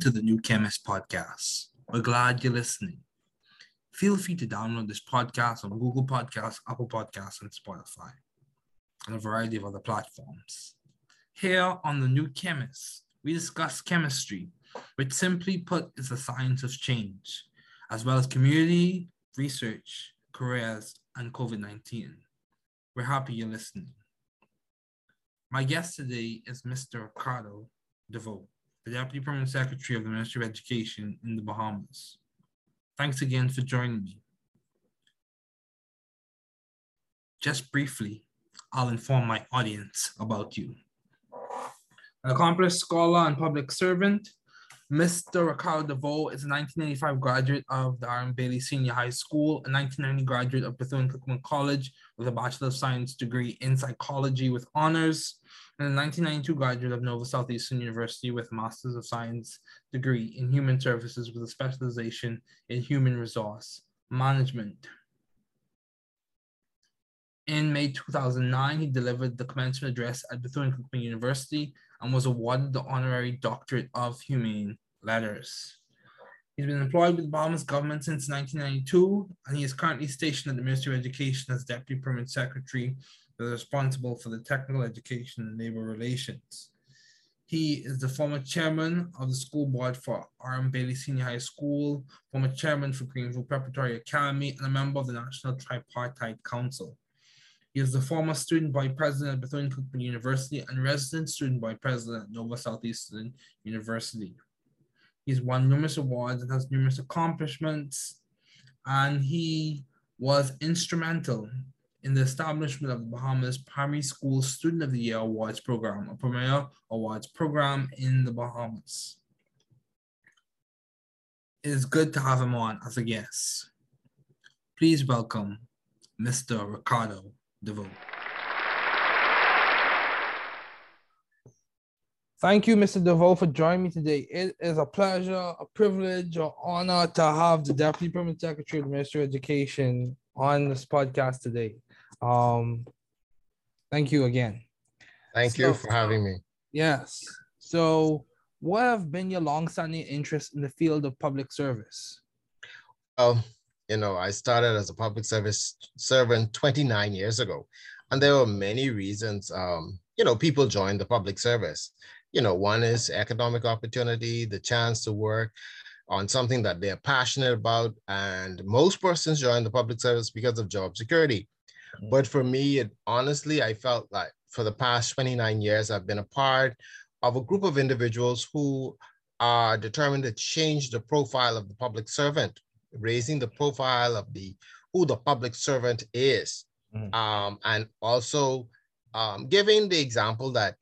To the New Chemist Podcast. We're glad you're listening. Feel free to download this podcast on Google Podcasts, Apple Podcasts, and Spotify, and a variety of other platforms. Here on the New Chemist, we discuss chemistry, which simply put is the science of change, as well as community, research, careers, and COVID 19. We're happy you're listening. My guest today is Mr. Ricardo Deveaux, the Deputy Permanent Secretary of the Ministry of Education in the Bahamas. Thanks again for joining me. Just briefly, I'll inform my audience about you. An accomplished scholar and public servant, Mr. Ricardo Deveaux is a 1985 graduate of the R.M. Bailey Senior High School, a 1990 graduate of Bethune-Cookman College with a Bachelor of Science degree in psychology with honors, and a 1992 graduate of Nova Southeastern University with a Masters of Science degree in Human Services with a specialization in Human Resource Management. In May 2009, he delivered the commencement address at Bethune-Cookman University and was awarded the honorary doctorate of humane letters. He's been employed with the Bahamas government since 1992, and he is currently stationed at the Ministry of Education as Deputy Permanent Secretary responsible for the technical education and labor relations. He is the former chairman of the school board for R.M. Bailey Senior High School, former chairman for Greenville Preparatory Academy, and a member of the National Tripartite Council. He is the former student body president at Bethune-Cookman University and resident student body president at Nova Southeastern University. He's won numerous awards and has numerous accomplishments, and he was instrumental in the establishment of the Bahamas Primary School Student of the Year Awards Program, a premier awards program in the Bahamas. It is good to have him on as a guest. Please welcome Mr. Ricardo Deveaux. Thank you, Mr. Deveaux, for joining me today. It is a pleasure, a privilege, an honor to have the Deputy Permanent Secretary of the Ministry of Education on this podcast today. Um, thank you again. Thank so, you for having me. Yes. So, what have been your long-standing interest in the field of public service? Well, you know, I started as a public service servant 29 years ago, and there were many reasons. Um, you know, people joined the public service. You know, one is economic opportunity, the chance to work on something that they're passionate about, and most persons join the public service because of job security. But for me, it honestly, I felt like for the past 29 years, I've been a part of a group of individuals who are determined to change the profile of the public servant, raising the profile of the who the public servant is, mm. um, and also um, giving the example that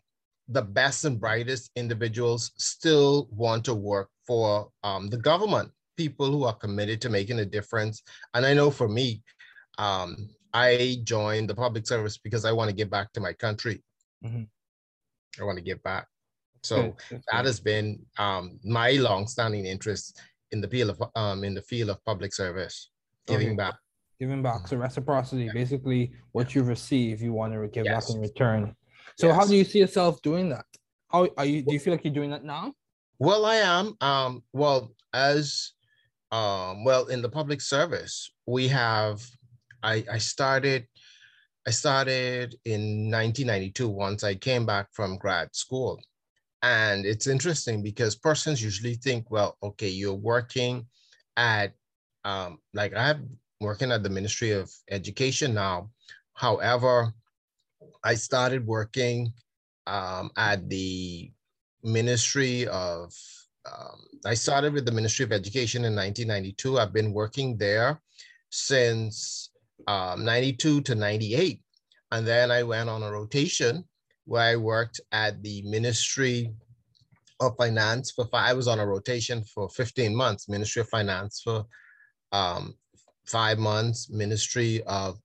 the best and brightest individuals still want to work for um, the government, people who are committed to making a difference. And I know for me, um, I joined the public service because I want to give back to my country. Mm-hmm. I want to give back. So that has been um, my long-standing interest in the field of um, in the field of public service, giving okay. back. Giving back. So reciprocity, yeah. basically what you receive, you want to give yes. back in return. So yes. how do you see yourself doing that? How are you? Do you feel like you're doing that now? Well, I am. Um, well, as um, well in the public service, we have I, I started I started in 1992 once I came back from grad school. And it's interesting because persons usually think, well, okay, you're working at, um, like I'm working at the Ministry of Education now. However, I started working um, at the Ministry of, um, I started with the Ministry of Education in 1992. I've been working there since um, 92 to 98. And then I went on a rotation where I worked at the Ministry of Finance for five, I was on a rotation for 15 months, Ministry of Finance for um, five months, Ministry of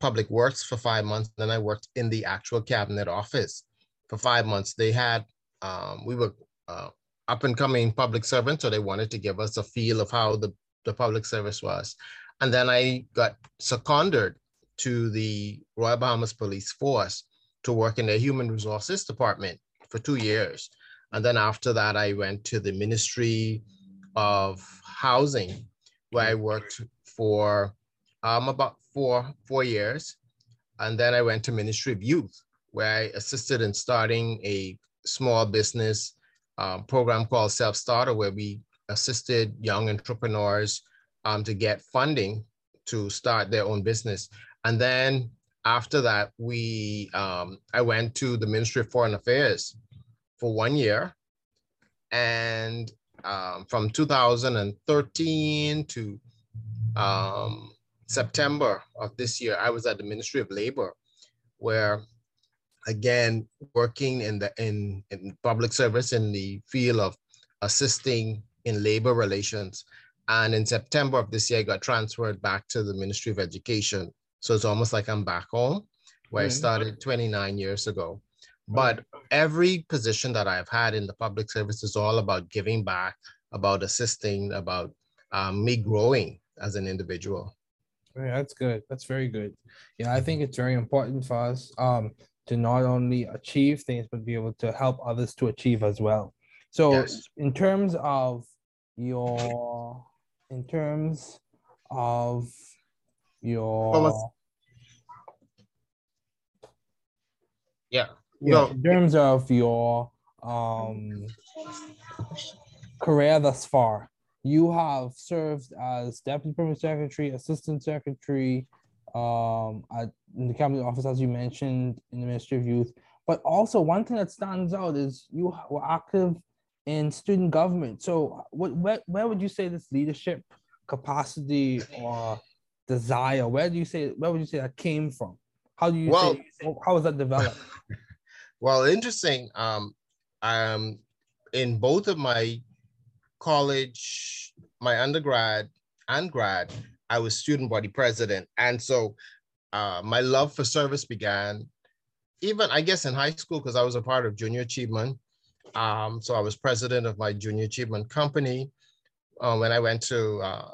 Public Works for five months. Then I worked in the actual cabinet office for five months. They had, um, we were uh, up and coming public servants, so they wanted to give us a feel of how the, the public service was. And then I got seconded to the Royal Bahamas Police Force to work in the Human Resources Department for two years. And then after that, I went to the Ministry of Housing, where I worked for um, about four, four years. And then I went to Ministry of Youth, where I assisted in starting a small business um, program called Self Starter, where we assisted young entrepreneurs um, to get funding to start their own business. And then after that, we um, I went to the Ministry of Foreign Affairs for one year, and um, from 2013 to um, September of this year, I was at the Ministry of Labor, where again working in the in, in public service in the field of assisting in labor relations. And in September of this year, I got transferred back to the Ministry of Education. So it's almost like I'm back home where mm-hmm. I started 29 years ago. But every position that I've had in the public service is all about giving back, about assisting, about um, me growing as an individual. Yeah, that's good. That's very good. Yeah, I think it's very important for us um, to not only achieve things, but be able to help others to achieve as well. So, yes. in terms of your, in terms of your, yeah, yeah, no. in terms of your um career thus far, you have served as deputy permanent secretary, assistant secretary, um, at in the cabinet office, as you mentioned, in the Ministry of Youth. But also, one thing that stands out is you were active in student government. So, what, where, where would you say this leadership capacity or desire? Where do you say where would you say that came from? How do you well, say, how was that developed? well, interesting. Um, I um, in both of my college, my undergrad and grad, I was student body president. And so uh, my love for service began even, I guess, in high school, because I was a part of junior achievement. Um, so I was president of my junior achievement company. Uh, when I went to uh,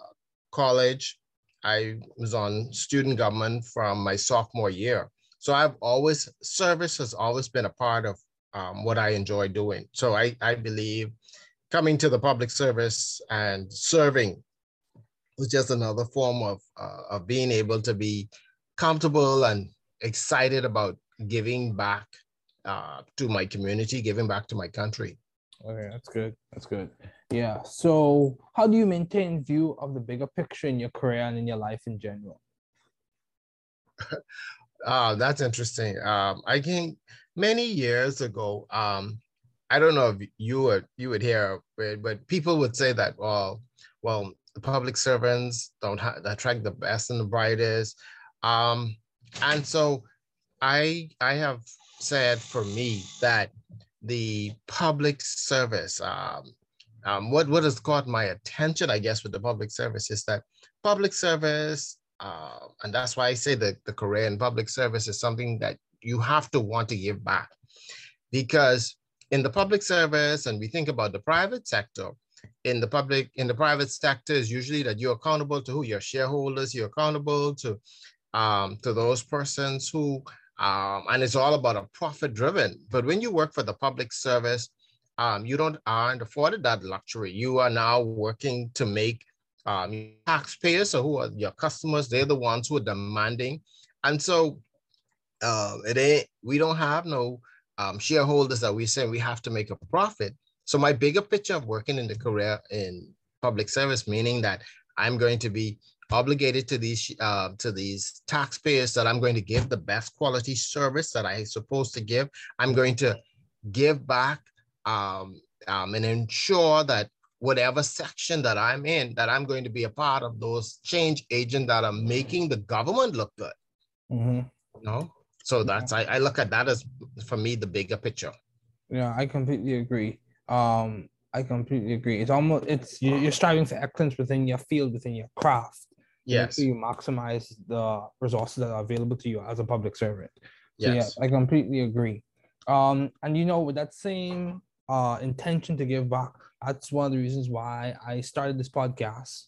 college, I was on student government from my sophomore year. So I've always, service has always been a part of um, what I enjoy doing. So I, I believe coming to the public service and serving was just another form of, uh, of being able to be comfortable and excited about giving back uh, to my community, giving back to my country. Okay, that's good. That's good. Yeah. So, how do you maintain view of the bigger picture in your career and in your life in general? uh, that's interesting. Um, I think many years ago, um, I don't know if you would you would hear, but, but people would say that well, well, the public servants don't ha- attract the best and the brightest. Um, and so I I have said for me that the public service, um, um, what, what has caught my attention, I guess, with the public service is that public service, uh, and that's why I say that the in public service is something that you have to want to give back. Because in the public service, and we think about the private sector, in the public, in the private sector is usually that you're accountable to who? Your shareholders, you're accountable to um, to those persons who, um, and it's all about a profit driven. But when you work for the public service, um, you don't aren't afforded that luxury. You are now working to make um, taxpayers, so who are your customers? They're the ones who are demanding, and so uh, it ain't. We don't have no um, shareholders that we say we have to make a profit. So my bigger picture of working in the career in public service, meaning that I'm going to be obligated to these uh, to these taxpayers that I'm going to give the best quality service that I'm supposed to give. I'm going to give back um, um, and ensure that whatever section that I'm in, that I'm going to be a part of those change agents that are making the government look good. Mm-hmm. You know? So that's I, I look at that as for me the bigger picture. Yeah, I completely agree. Um, I completely agree. It's almost it's you're striving for excellence within your field, within your craft. Yes. you maximize the resources that are available to you as a public servant. So yes. yeah, I completely agree. Um, and you know, with that same uh intention to give back, that's one of the reasons why I started this podcast.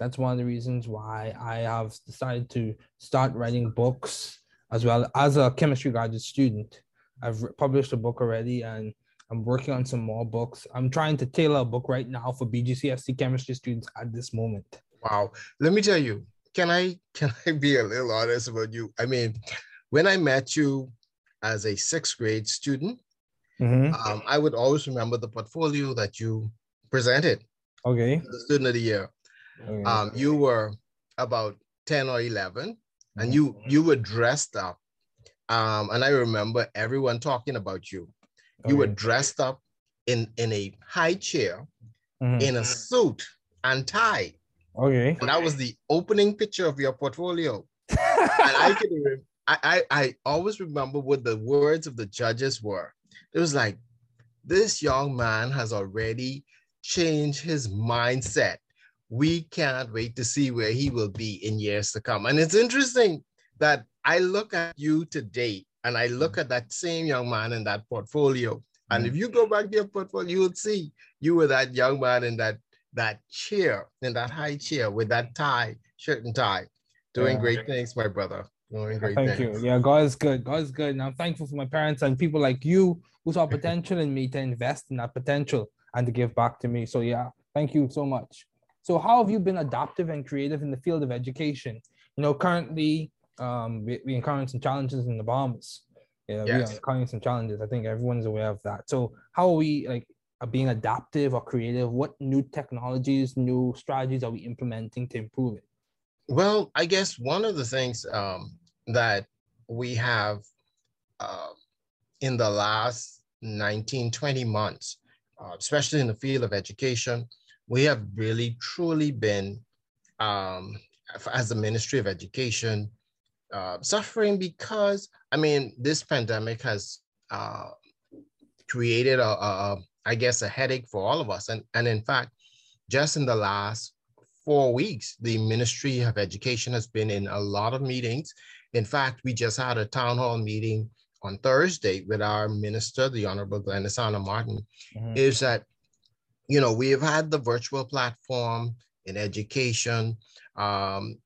That's one of the reasons why I have decided to start writing books as well as a chemistry graduate student. I've published a book already, and I'm working on some more books. I'm trying to tailor a book right now for BGCSE chemistry students at this moment. Wow. Let me tell you, can I can I be a little honest about you? I mean, when I met you as a sixth grade student, mm-hmm. um, I would always remember the portfolio that you presented. Okay. The student of the year. Okay. Um, you were about 10 or 11 and you you were dressed up um, and i remember everyone talking about you you okay. were dressed up in in a high chair mm-hmm. in a suit and tie okay and that was the opening picture of your portfolio and i can I, I i always remember what the words of the judges were it was like this young man has already changed his mindset we can't wait to see where he will be in years to come. And it's interesting that I look at you today and I look at that same young man in that portfolio. And if mm-hmm. you go back to your portfolio, you will see you were that young man in that that chair, in that high chair with that tie, shirt and tie, doing yeah. great things, my brother. Doing great Thank things. you. Yeah, God is good. God is good. And I'm thankful for my parents and people like you who saw potential in me to invest in that potential and to give back to me. So yeah, thank you so much. So how have you been adaptive and creative in the field of education? You know, currently um, we, we encounter some challenges in the Bahamas. Yeah, yes. we are encountering some challenges. I think everyone's aware of that. So how are we like being adaptive or creative? What new technologies, new strategies are we implementing to improve it? Well, I guess one of the things um, that we have uh, in the last 19, 20 months, uh, especially in the field of education, we have really truly been, um, as the Ministry of Education, uh, suffering because, I mean, this pandemic has uh, created a, a, I guess, a headache for all of us. And, and in fact, just in the last four weeks, the Ministry of Education has been in a lot of meetings. In fact, we just had a town hall meeting on Thursday with our minister, the Honorable Glenys Martin, mm-hmm. is that you know, we have had the virtual platform in education, um,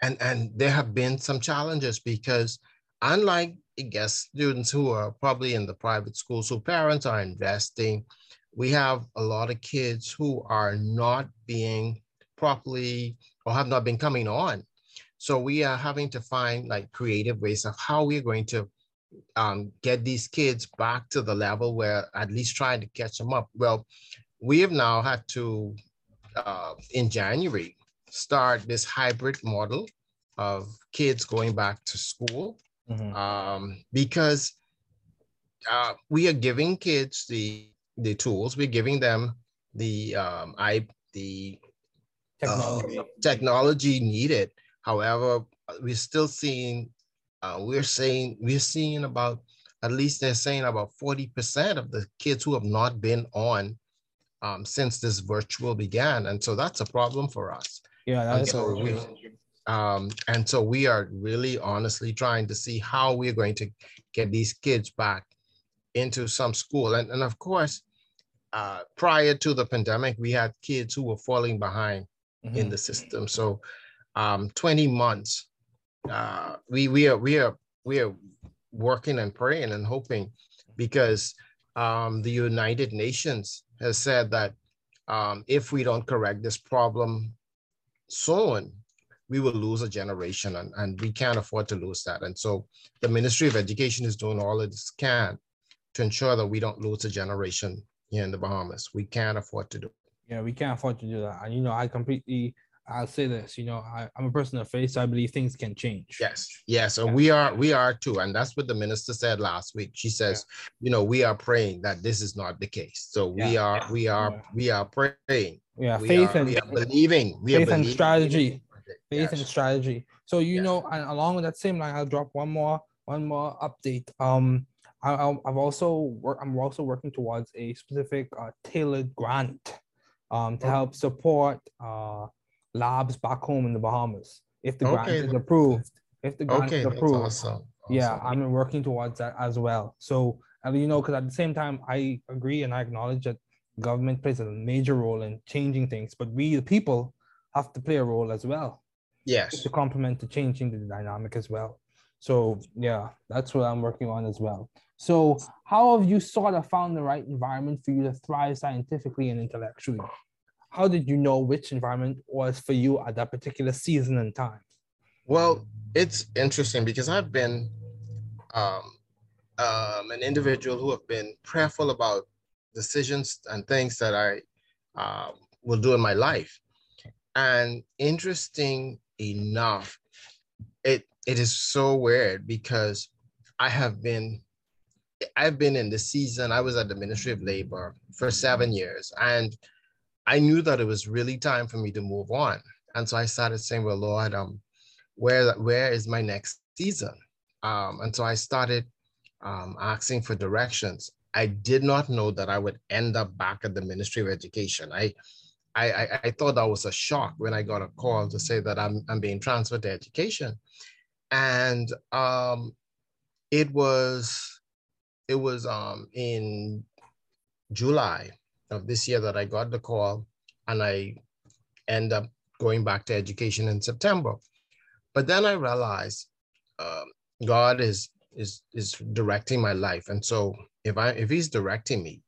and and there have been some challenges because unlike I guess students who are probably in the private schools, who parents are investing, we have a lot of kids who are not being properly or have not been coming on. So we are having to find like creative ways of how we're going to um, get these kids back to the level where at least trying to catch them up. Well, we have now had to, uh, in January, start this hybrid model of kids going back to school mm-hmm. um, because uh, we are giving kids the the tools, we're giving them the um, I the technology. Uh, technology needed. However, we're still seeing uh, we're saying we're seeing about at least they're saying about 40% of the kids who have not been on um, since this virtual began. And so that's a problem for us. Yeah, that's so we, um, and so we are really honestly trying to see how we're going to get these kids back into some school. And, and of course, uh, prior to the pandemic, we had kids who were falling behind mm-hmm. in the system. So um, 20 months, uh, we, we are, we are, we are working and praying and hoping because um, the United Nations has said that um, if we don't correct this problem soon, we will lose a generation and, and we can't afford to lose that. And so the Ministry of Education is doing all it can to ensure that we don't lose a generation here in the Bahamas. We can't afford to do. Yeah, we can't afford to do that. And you know, I completely I'll say this, you know, I, am a person of faith, so I believe things can change. Yes, yes, so yeah. we are, we are too, and that's what the minister said last week. She says, yeah. you know, we are praying that this is not the case. So yeah. we are, we are, we are praying. Yeah, we faith are, and we are believing. We faith are believing and strategy. Faith yes. and strategy. So you know, and along with that same line, I'll drop one more, one more update. Um, I, I've also work. I'm also working towards a specific uh, tailored grant, um, to help support uh labs back home in the Bahamas. If the grant is approved, if the grant okay, is approved, awesome. Awesome. yeah, I'm working towards that as well. So, you know, because at the same time, I agree and I acknowledge that government plays a major role in changing things, but we, the people, have to play a role as well. Yes. To complement the changing the dynamic as well. So yeah, that's what I'm working on as well. So how have you sort of found the right environment for you to thrive scientifically and intellectually? How did you know which environment was for you at that particular season and time? Well, it's interesting because I've been um, um, an individual who have been prayerful about decisions and things that I uh, will do in my life. And interesting enough, it it is so weird because I have been I've been in the season, I was at the Ministry of Labor for seven years, and I knew that it was really time for me to move on. And so I started saying, Well, Lord, um, where where is my next season? Um, and so I started um, asking for directions. I did not know that I would end up back at the Ministry of Education. I, I, I thought that was a shock when I got a call to say that I'm, I'm being transferred to education. And um, it was, it was um, in July of this year that I got the call and I end up going back to education in September. But then I realized um, God is is is directing my life, and so if I if He's directing me,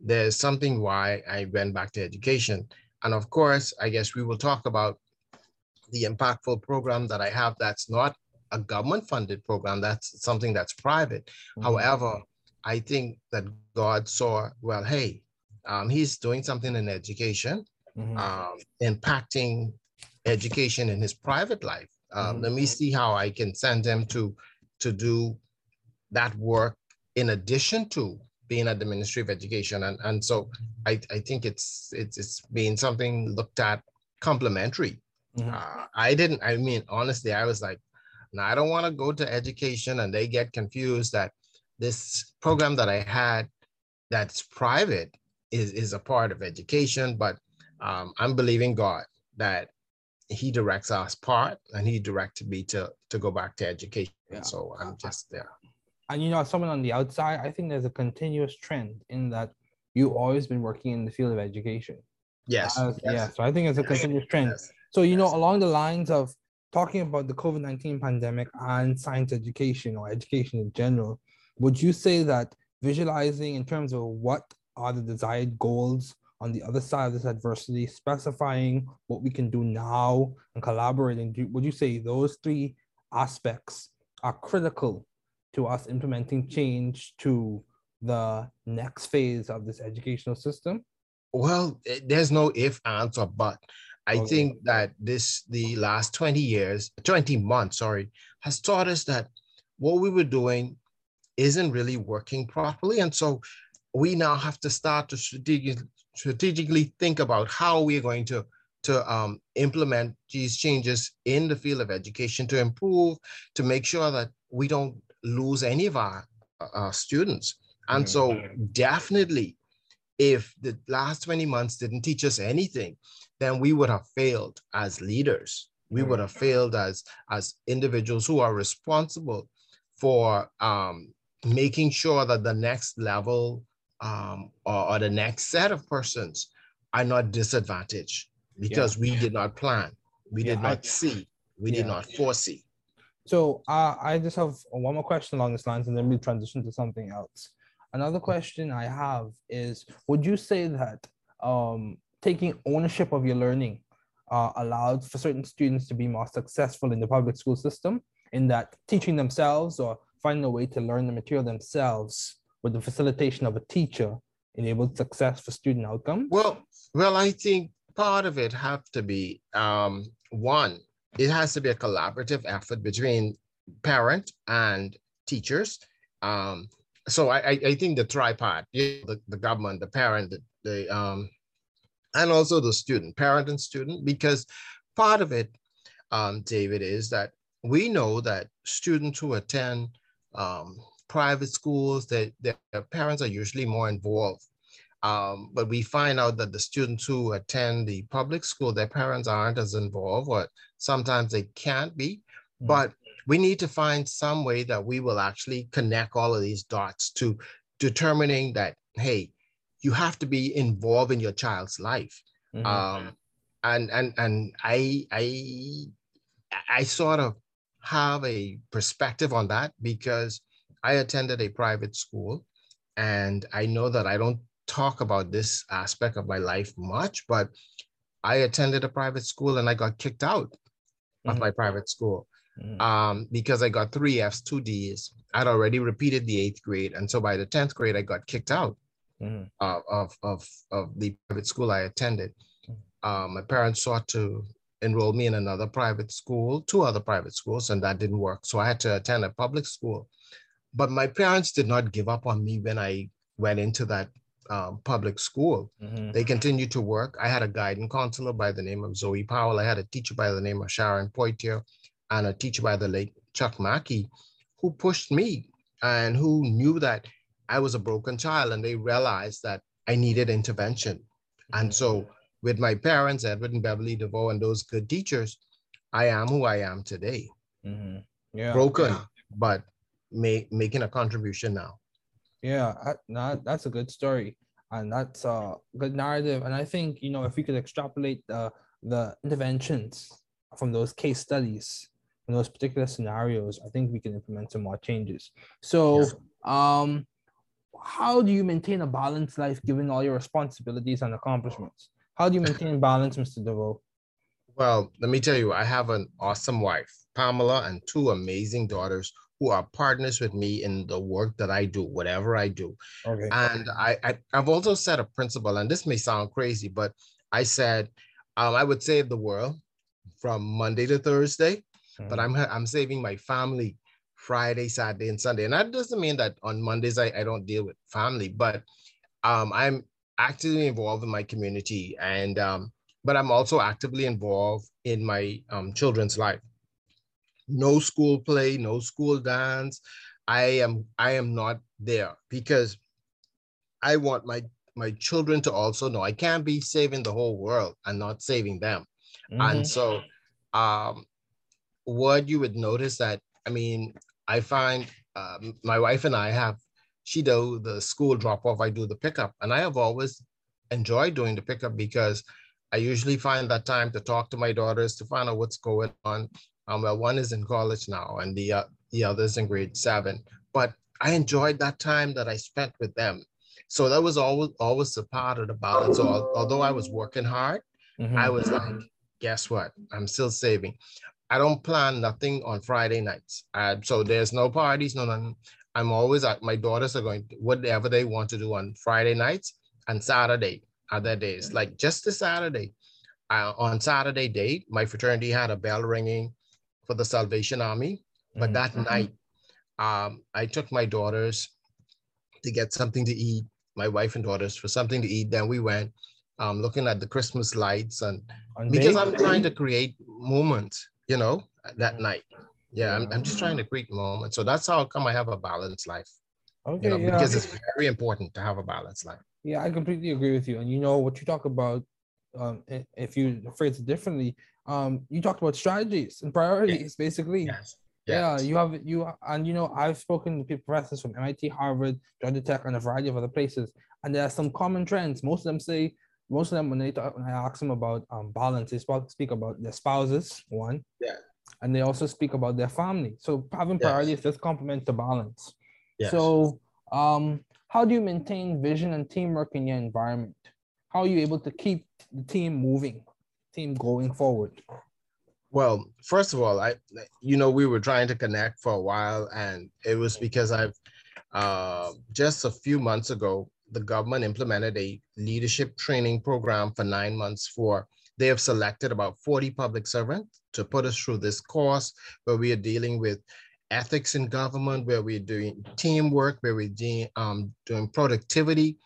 there's something why I went back to education. And of course, I guess we will talk about the impactful program that I have. That's not a government funded program. That's something that's private. Mm-hmm. However, I think that God saw well. Hey, um, He's doing something in education, mm-hmm. um, impacting education in his private life. Um, mm-hmm. Let me see how I can send him to to do that work in addition to being at the Ministry of Education. And, and so I, I think it's, it's, it's been something looked at complementary. Mm-hmm. Uh, I didn't, I mean, honestly, I was like, no, I don't want to go to education and they get confused that this program that I had that's private is, is a part of education, but um, I'm believing God that he directs us part and he directed me to to go back to education yeah. so i'm just there and you know as someone on the outside i think there's a continuous trend in that you've always been working in the field of education yes, yes. yeah so i think it's a continuous trend yes. so you know along the lines of talking about the covid-19 pandemic and science education or education in general would you say that visualizing in terms of what are the desired goals on the other side of this adversity, specifying what we can do now and collaborating. Do, would you say those three aspects are critical to us implementing change to the next phase of this educational system? Well, eh, there's no if, ands, or but. I okay. think that this, the last 20 years, 20 months, sorry, has taught us that what we were doing isn't really working properly. And so we now have to start to strategic, strategically think about how we are going to to um, implement these changes in the field of education to improve, to make sure that we don't lose any of our uh, students. And so mm-hmm. definitely, if the last 20 months didn't teach us anything, then we would have failed as leaders. We would have failed as, as individuals who are responsible for um, making sure that the next level um, or, or, the next set of persons are not disadvantaged because yeah. we did not plan, we yeah, did not I, see, we yeah. did not foresee. So uh, I just have one more question along these lines, and then we transition to something else. Another question I have is: Would you say that um, taking ownership of your learning uh, allowed for certain students to be more successful in the public school system? In that teaching themselves or finding a way to learn the material themselves with the facilitation of a teacher enabled success for student outcomes? Well, well, I think part of it have to be um, one. It has to be a collaborative effort between parent and teachers. Um, so I, I, think the tripod, the, the government, the parent, the, the um, and also the student, parent and student, because part of it, um, David, is that we know that students who attend um, private schools that their parents are usually more involved. Um, but we find out that the students who attend the public school, their parents aren't as involved, or sometimes they can't be. Mm-hmm. But we need to find some way that we will actually connect all of these dots to determining that, hey, you have to be involved in your child's life. Mm-hmm. Um, and and and I I I sort of have a perspective on that because I attended a private school and I know that I don't talk about this aspect of my life much, but I attended a private school and I got kicked out mm-hmm. of my private school mm-hmm. um, because I got three Fs, two Ds. I'd already repeated the eighth grade. And so by the 10th grade, I got kicked out mm-hmm. of, of, of, of the private school I attended. Um, my parents sought to enroll me in another private school, two other private schools, and that didn't work. So I had to attend a public school. But my parents did not give up on me when I went into that um, public school. Mm-hmm. They continued to work. I had a guidance counselor by the name of Zoe Powell. I had a teacher by the name of Sharon Poitier and a teacher by the late Chuck Mackey who pushed me and who knew that I was a broken child and they realized that I needed intervention. Mm-hmm. And so with my parents, Edward and Beverly Deveaux and those good teachers, I am who I am today. Mm-hmm. Yeah. Broken, yeah. but make, making a contribution now. Yeah, I, that's a good story, and that's a good narrative. And I think you know if we could extrapolate the the interventions from those case studies, from those particular scenarios, I think we can implement some more changes. So, yes. um, how do you maintain a balanced life given all your responsibilities and accomplishments? How do you maintain balance, Mr. Deveaux? Well, let me tell you, I have an awesome wife, Pamela, and two amazing daughters who are partners with me in the work that I do, whatever I do. Okay. And I, I have also set a principle, and this may sound crazy, but I said um, I would save the world from Monday to Thursday, mm-hmm. but I'm I'm saving my family Friday, Saturday, and Sunday. And that doesn't mean that on Mondays I, I don't deal with family, but um, I'm actively involved in my community and um, but I'm also actively involved in my um, children's life no school play, no school dance. I am I am not there because I want my my children to also know I can't be saving the whole world and not saving them. Mm-hmm. And so um what you would notice that I mean I find um, my wife and I have she do the school drop off, I do the pickup, and I have always enjoyed doing the pickup because I usually find that time to talk to my daughters to find out what's going on, um, well, one is in college now, and the uh, the other's in grade seven. But I enjoyed that time that I spent with them. So that was always always a part of the balance. So although I was working hard, mm-hmm. I was like, guess what? I'm still saving. I don't plan nothing on Friday nights. Uh, so there's no parties, no nothing. I'm always at my daughters are going to, whatever they want to do on Friday nights and Saturday other days. Like just the Saturday. Uh, on Saturday day, my fraternity had a bell ringing for the Salvation Army. But mm-hmm. that night, um, I took my daughters to get something to eat, my wife and daughters for something to eat. Then we went um, looking at the Christmas lights and because I'm trying to create moments, you know, that mm-hmm. night. Yeah, I'm, I'm just trying to create moments. So that's how come I have a balanced life. Okay, you know, yeah. because it's very important to have a balanced life. Yeah, I completely agree with you. And you know what you talk about, um, if you phrase it differently, um, you talked about strategies and priorities, yes. basically. Yes. Yes. Yeah, you have you and you know I've spoken to people, professors from MIT, Harvard, Georgia Tech, and a variety of other places, and there are some common trends. Most of them say, most of them when they talk, when I ask them about um, balance, they speak about their spouses, one, yeah, and they also speak about their family. So having priorities does complement the balance. Yes. So, um, how do you maintain vision and teamwork in your environment? How are you able to keep the team moving? Team going forward? Well, first of all, I you know we were trying to connect for a while, and it was because I've uh, just a few months ago the government implemented a leadership training program for nine months for they have selected about 40 public servants to put us through this course where we are dealing with ethics in government, where we're doing teamwork, where we're doing, um, doing productivity.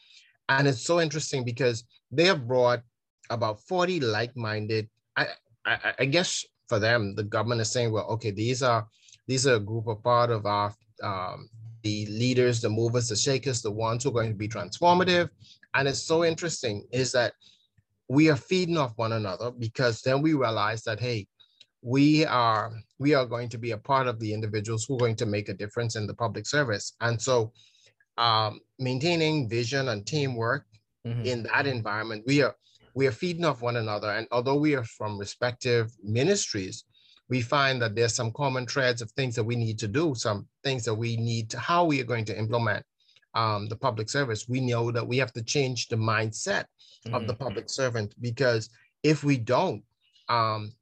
And it's so interesting because they have brought about 40 like-minded I, I, I guess for them the government is saying well okay these are these are a group of part of our um, the leaders the movers the shakers the ones who are going to be transformative and it's so interesting is that we are feeding off one another because then we realize that hey we are we are going to be a part of the individuals who are going to make a difference in the public service and so um, maintaining vision and teamwork mm-hmm. in that environment we are we are feeding off one another. And although we are from respective ministries, we find that there's some common threads of things that we need to do, some things that we need to, how we are going to implement um, the public service. We know that we have to change the mindset mm-hmm. of the mm-hmm. public servant because if we don't, um,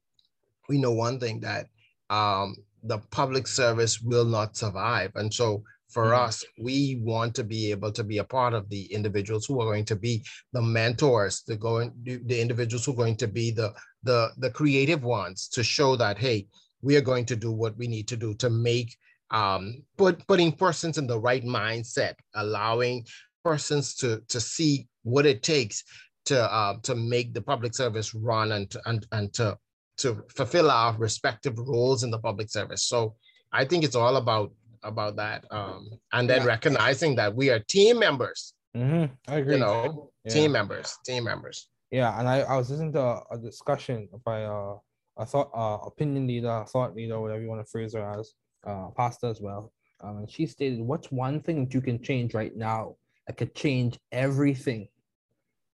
we know one thing that um, the public service will not survive. And so for mm-hmm. us, we want to be able to be a part of the individuals who are going to be the mentors, the going the individuals who are going to be the the the creative ones to show that hey, we are going to do what we need to do to make um put putting persons in the right mindset, allowing persons to to see what it takes to uh, to make the public service run and to, and, and to to fulfill our respective roles in the public service. So I think it's all about about that, um, and then yeah. recognizing that we are team members. Mm-hmm. I agree. You know, yeah. team members, team members. Yeah, and I, I was listening to a, a discussion by uh, a thought uh, opinion leader, thought leader, whatever you want to phrase her as, uh, pastor as well. Um, and she stated, "What's one thing that you can change right now that could change everything?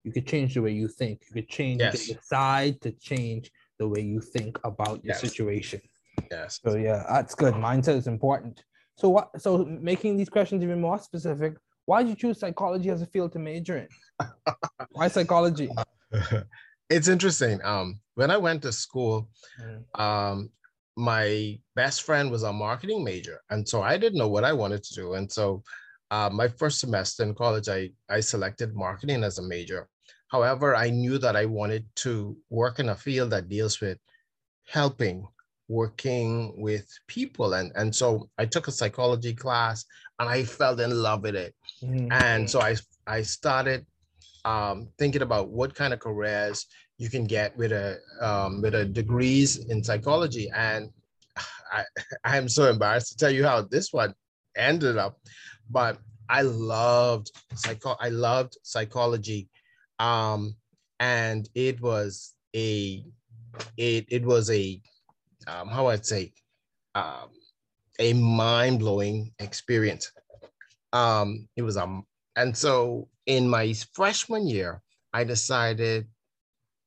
You could change the way you think. You could change. Yes. You could decide to change the way you think about your yes. situation. Yes. So yeah, that's good. Mindset is important. So what? So making these questions even more specific, why did you choose psychology as a field to major in? why psychology? It's interesting. Um, when I went to school, mm. um, my best friend was a marketing major, and so I didn't know what I wanted to do. And so, uh, my first semester in college, I I selected marketing as a major. However, I knew that I wanted to work in a field that deals with helping, working with people. And, and so I took a psychology class and I fell in love with it. Mm-hmm. And so I, I started um, thinking about what kind of careers you can get with a um, with a degrees in psychology. And I, I am so embarrassed to tell you how this one ended up, but I loved psycho I loved psychology um, and it was a it it was a um, how I'd say um, a mind blowing experience. Um, it was um, and so in my freshman year, I decided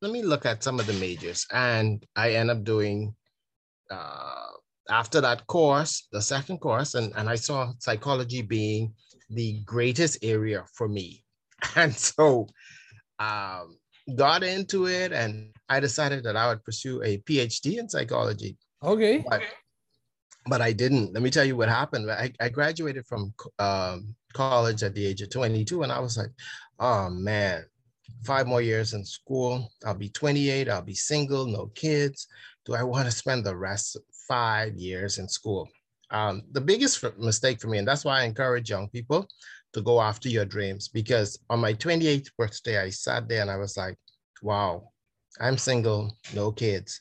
let me look at some of the majors, and I end up doing. Uh, after that course, the second course, and, and I saw psychology being the greatest area for me. And so um, got into it and I decided that I would pursue a PhD in psychology. Okay. But, but I didn't. Let me tell you what happened. I, I graduated from um, college at the age of 22 and I was like, oh man, five more years in school. I'll be 28. I'll be single, no kids. Do I want to spend the rest five years in school? Um, the biggest mistake for me, and that's why I encourage young people to go after your dreams because on my 28th birthday, I sat there and I was like, wow, I'm single, no kids.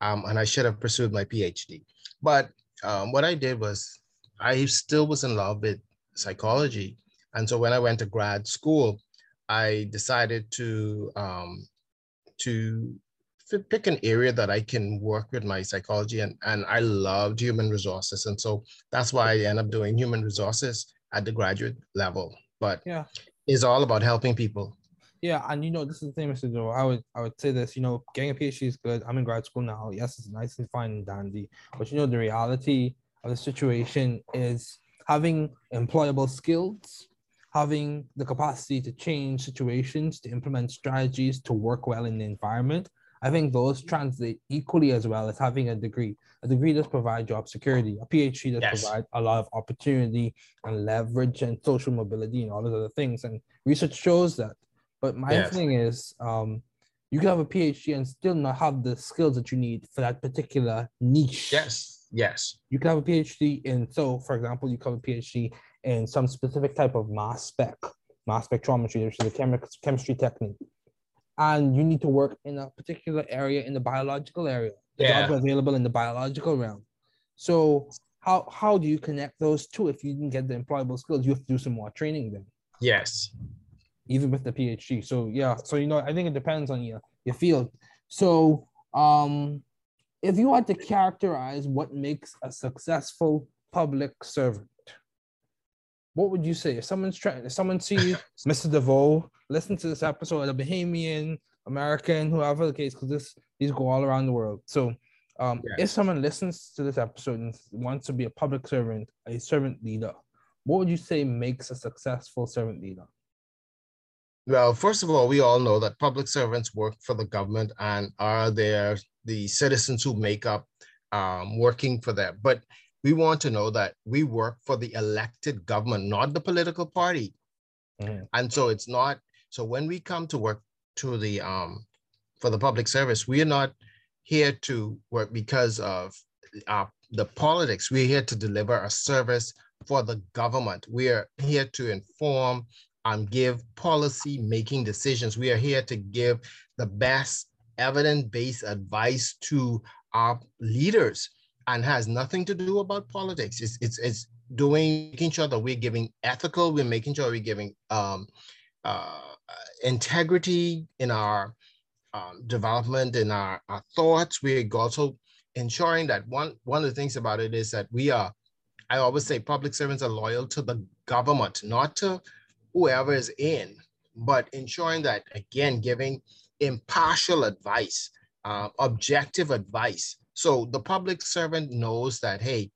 Um, and I should have pursued my PhD. But um, what I did was I still was in love with psychology. And so when I went to grad school, I decided to um, to pick an area that I can work with my psychology and, and I loved human resources. And so that's why I end up doing human resources at the graduate level, but yeah, it's all about helping people. Yeah, and you know, this is the thing, Mr. Joe. I would I would say this, you know, getting a PhD is good. I'm in grad school now. Yes, it's nice and fine and dandy. But you know, the reality of the situation is having employable skills, having the capacity to change situations, to implement strategies, to work well in the environment, I think those translate equally as well as having a degree. A degree does provide job security. A PhD does yes. provide a lot of opportunity and leverage and social mobility and all those other things. And research shows that. But my yes. thing is, um, you can have a PhD and still not have the skills that you need for that particular niche. Yes. Yes. You can have a PhD in, so for example, you can have a PhD in some specific type of mass spec, mass spectrometry, which is a chemi- chemistry technique and you need to work in a particular area in the biological area. The yeah. jobs available in the biological realm. So how how do you connect those two if you didn't get the employable skills? You have to do some more training then. Yes. Even with the PhD. So yeah. So you know, I think it depends on your your field. So um if you had to characterize what makes a successful public servant, what would you say if someone's trying if someone sees mr Deveaux listen to this episode a bahamian american whoever the case because this these go all around the world so Um, If someone listens to this episode and wants to be a public servant, a servant leader, what would you say makes a successful servant leader? Well, first of all, we all know that public servants work for the government and are there the citizens who make up um, working for them. But we want to know that we work for the elected government, not the political party. Mhm. And so it's not, so when we come to work to the, um, for the public service, we are not here to work because of uh, the politics. We're here to deliver a service for the government. We are here to inform and give policy making decisions. We are here to give the best evidence-based advice to our leaders and has nothing to do about politics. It's, it's, it's doing, making sure that we're giving ethical, we're making sure we're giving um, uh, integrity in our um, development, in our, our thoughts. We're also ensuring that one, one of the things about it is that we are, I always say public servants are loyal to the government, not to whoever is in, but ensuring that, again, giving impartial advice, uh, objective advice. So the public servant knows that, hey,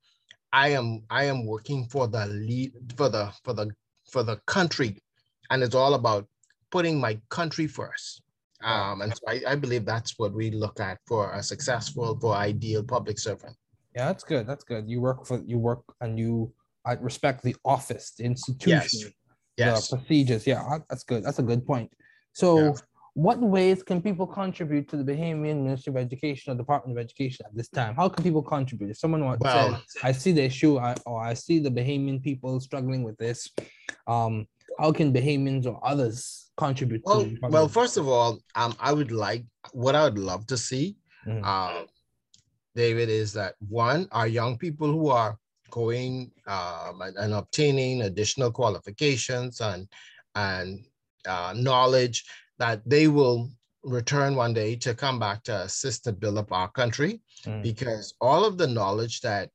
I am I am working for the lead for the for the for the country, and it's all about putting my country first. Um, and so I, I believe that's what we look at for a successful, for ideal public servant. Yeah, that's good. That's good. You work for you work and you I respect the office, the institution, Yes. The procedures. Yeah, uh, that's good. That's a good point. So, Yeah. what ways can people contribute to the Bahamian Ministry of Education or Department of Education at this time? How can people contribute? If someone wants Well- said, I see the issue, I, or I see the Bahamian people struggling with this, um, how can Bahamians or others contribute? Well, well, first of all, um, I would like what I would love to see, Mhm. uh, David, is that one, our young people who are going um, and, and obtaining additional qualifications and and uh, knowledge that they will return one day to come back to assist to build up our country Mm. because all of the knowledge that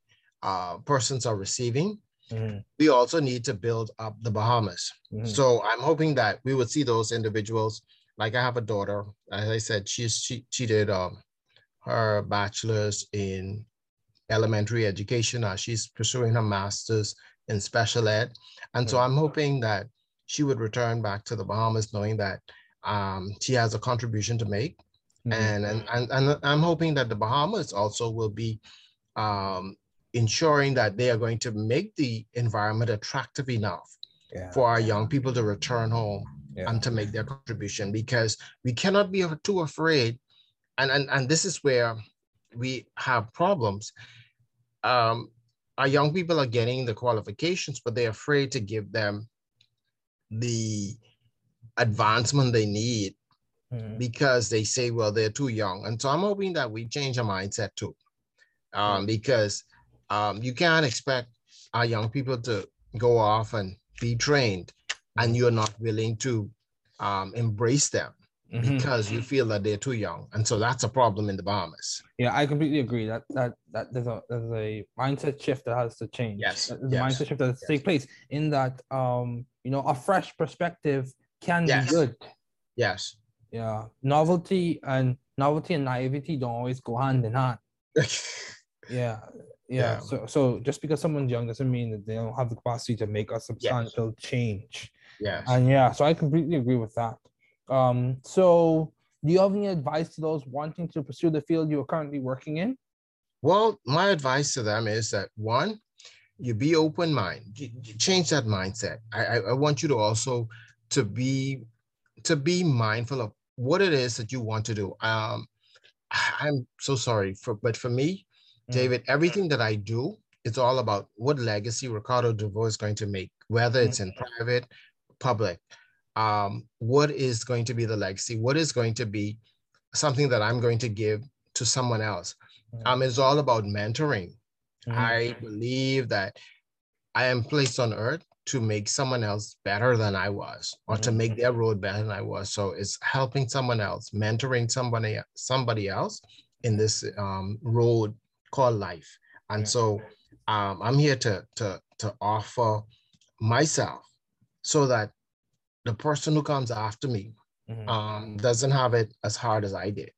uh, persons are receiving, Mhm. we also need to build up the Bahamas. Mhm. So I'm hoping that we would see those individuals. Like I have a daughter, as I said, she's she, she did um, her bachelor's in elementary education. Now she's pursuing her master's in special ed, and so. I'm hoping that she would return back to the Bahamas, knowing that um, she has a contribution to make, Mhm. and, and and and I'm hoping that the Bahamas also will be um, ensuring that they are going to make the environment attractive enough yeah. for our young people to return home Yeah. and to make their contribution because we cannot be too afraid and and, and this is where we have problems um our young people are getting the qualifications but they're afraid to give them the advancement they need Mhm. because they say well they're too young. And so i'm hoping that we change our mindset too um, because um, you can't expect our young people to go off and be trained and you're not willing to um, embrace them Mhm. because you feel that they're too young and so that's a problem in the bahamas Yeah, I completely agree. That that that there's a there's a mindset shift that has to change. Yes, There's a yes, mindset shift that has to take place in that um you know a fresh perspective can Yes. be good. yes Yeah, novelty and novelty and naivety don't always go hand in hand. Yeah, yeah. Yeah. So so just because someone's young doesn't mean that they don't have the capacity to make a substantial change. yes And yeah, so I completely agree with that. Um, so do you have any advice to those wanting to pursue the field you are currently working in? well my advice to them is that one you be open mind change that mindset I, I i want you to also to be to be mindful of what it is that you want to do um i'm so sorry for but for me Mm. david everything that i do it's all about what legacy ricardo Deveaux is going to make whether it's in private public um what is going to be the legacy what is going to be something that i'm going to give to someone else Mm. um it's all about mentoring Mhm. I believe that I am placed on earth to make someone else better than I was, or to Mhm. make their road better than I was. So it's helping someone else, mentoring somebody somebody else in this um, road called life. And Yeah. so um, I'm here to to to offer myself so that the person who comes after me Mhm. um, doesn't have it as hard as I did.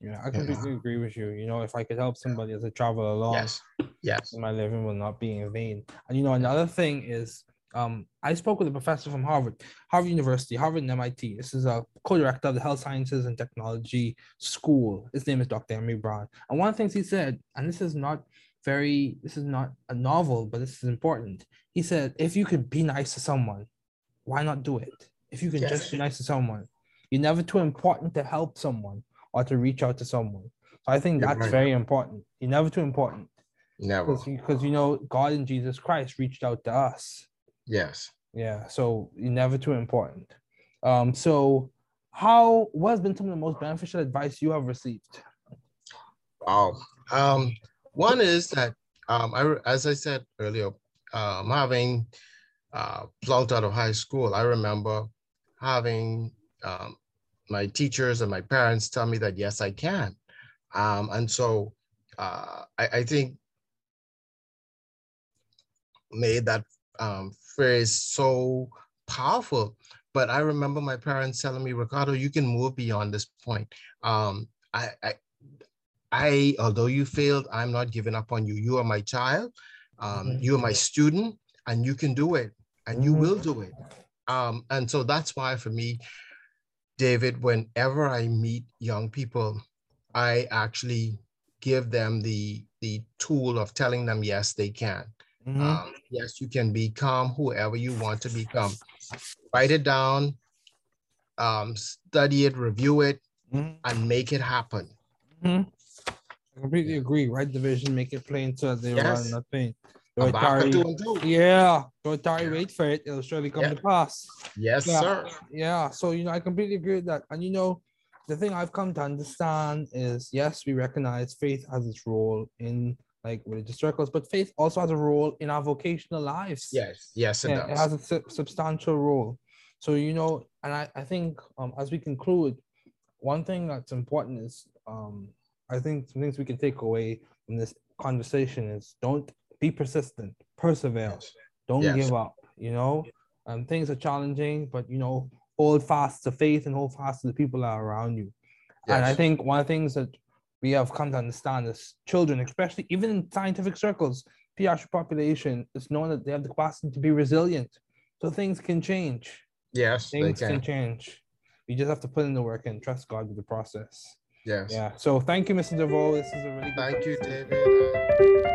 Yeah, I completely agree with you. You know, if I could help somebody as I travel along, Yes. Yes. my living will not be in vain. And you know, another thing is, um, I spoke with a professor from Harvard, Harvard University, Harvard and MIT. This is a co-director of the Health Sciences and Technology School. His name is Dr. Emery Brown. And one of the things he said, and this is not very, this is not a novel, but this is important. He said, if you could be nice to someone, why not do it? If you can Yes. just be nice to someone, you're never too important to help someone or to reach out to someone. So I think that's very important. You're never too important Never. because you know God and Jesus Christ reached out to us. Yes. Yeah, so you're never too important. Um, so how what has been some of the most beneficial advice you have received? Wow. Um, one is that um, I, as I said earlier, um, having uh, plugged out of high school, I remember having um, my teachers and my parents tell me that yes, I can. Um, and so uh, I, I think made that um, phrase so powerful. But I remember my parents telling me, Ricardo, you can move beyond this point. Um, I, I, I, although you failed, I'm not giving up on you. You are my child. Um, Mhm. You are my student, and you can do it, and you will do it. Um, and so that's why, for me, David, whenever I meet young people, I actually give them the the tool of telling them yes, they can. Mhm. Um, yes, you can become whoever you want to become. Write it down, um, study it, review it, Mhm. and make it happen. Mhm. I completely agree. Write the vision, make it plain so that they Yes. run nothing. Don't Habakkuk tarry- two and two. Yeah, don't tarry, wait for it. It'll surely come Yeah. to pass. Yes, Yeah. sir. Yeah, so you know, I completely agree with that. And you know, the thing I've come to understand is yes, we recognize faith has its role in like religious circles, but faith also has a role in our vocational lives. Yes, yes, it Yeah, it does. has a sub- substantial role. So you know, and I, I think um, as we conclude, one thing that's important is um, I think some things we can take away from this conversation is don't be persistent, persevere Yes. don't Yes. give up you know um, things are challenging but you know hold fast to faith and hold fast to the people that are around you and i think one of the things that we have come to understand is children especially even in scientific circles pediatric population is known that they have the capacity to be resilient so things can change Yes, things can can. change you just have to put in the work and trust god with the process Yes. yeah so thank you mr Deveaux this is a really good Thank you. David.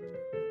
Thank you.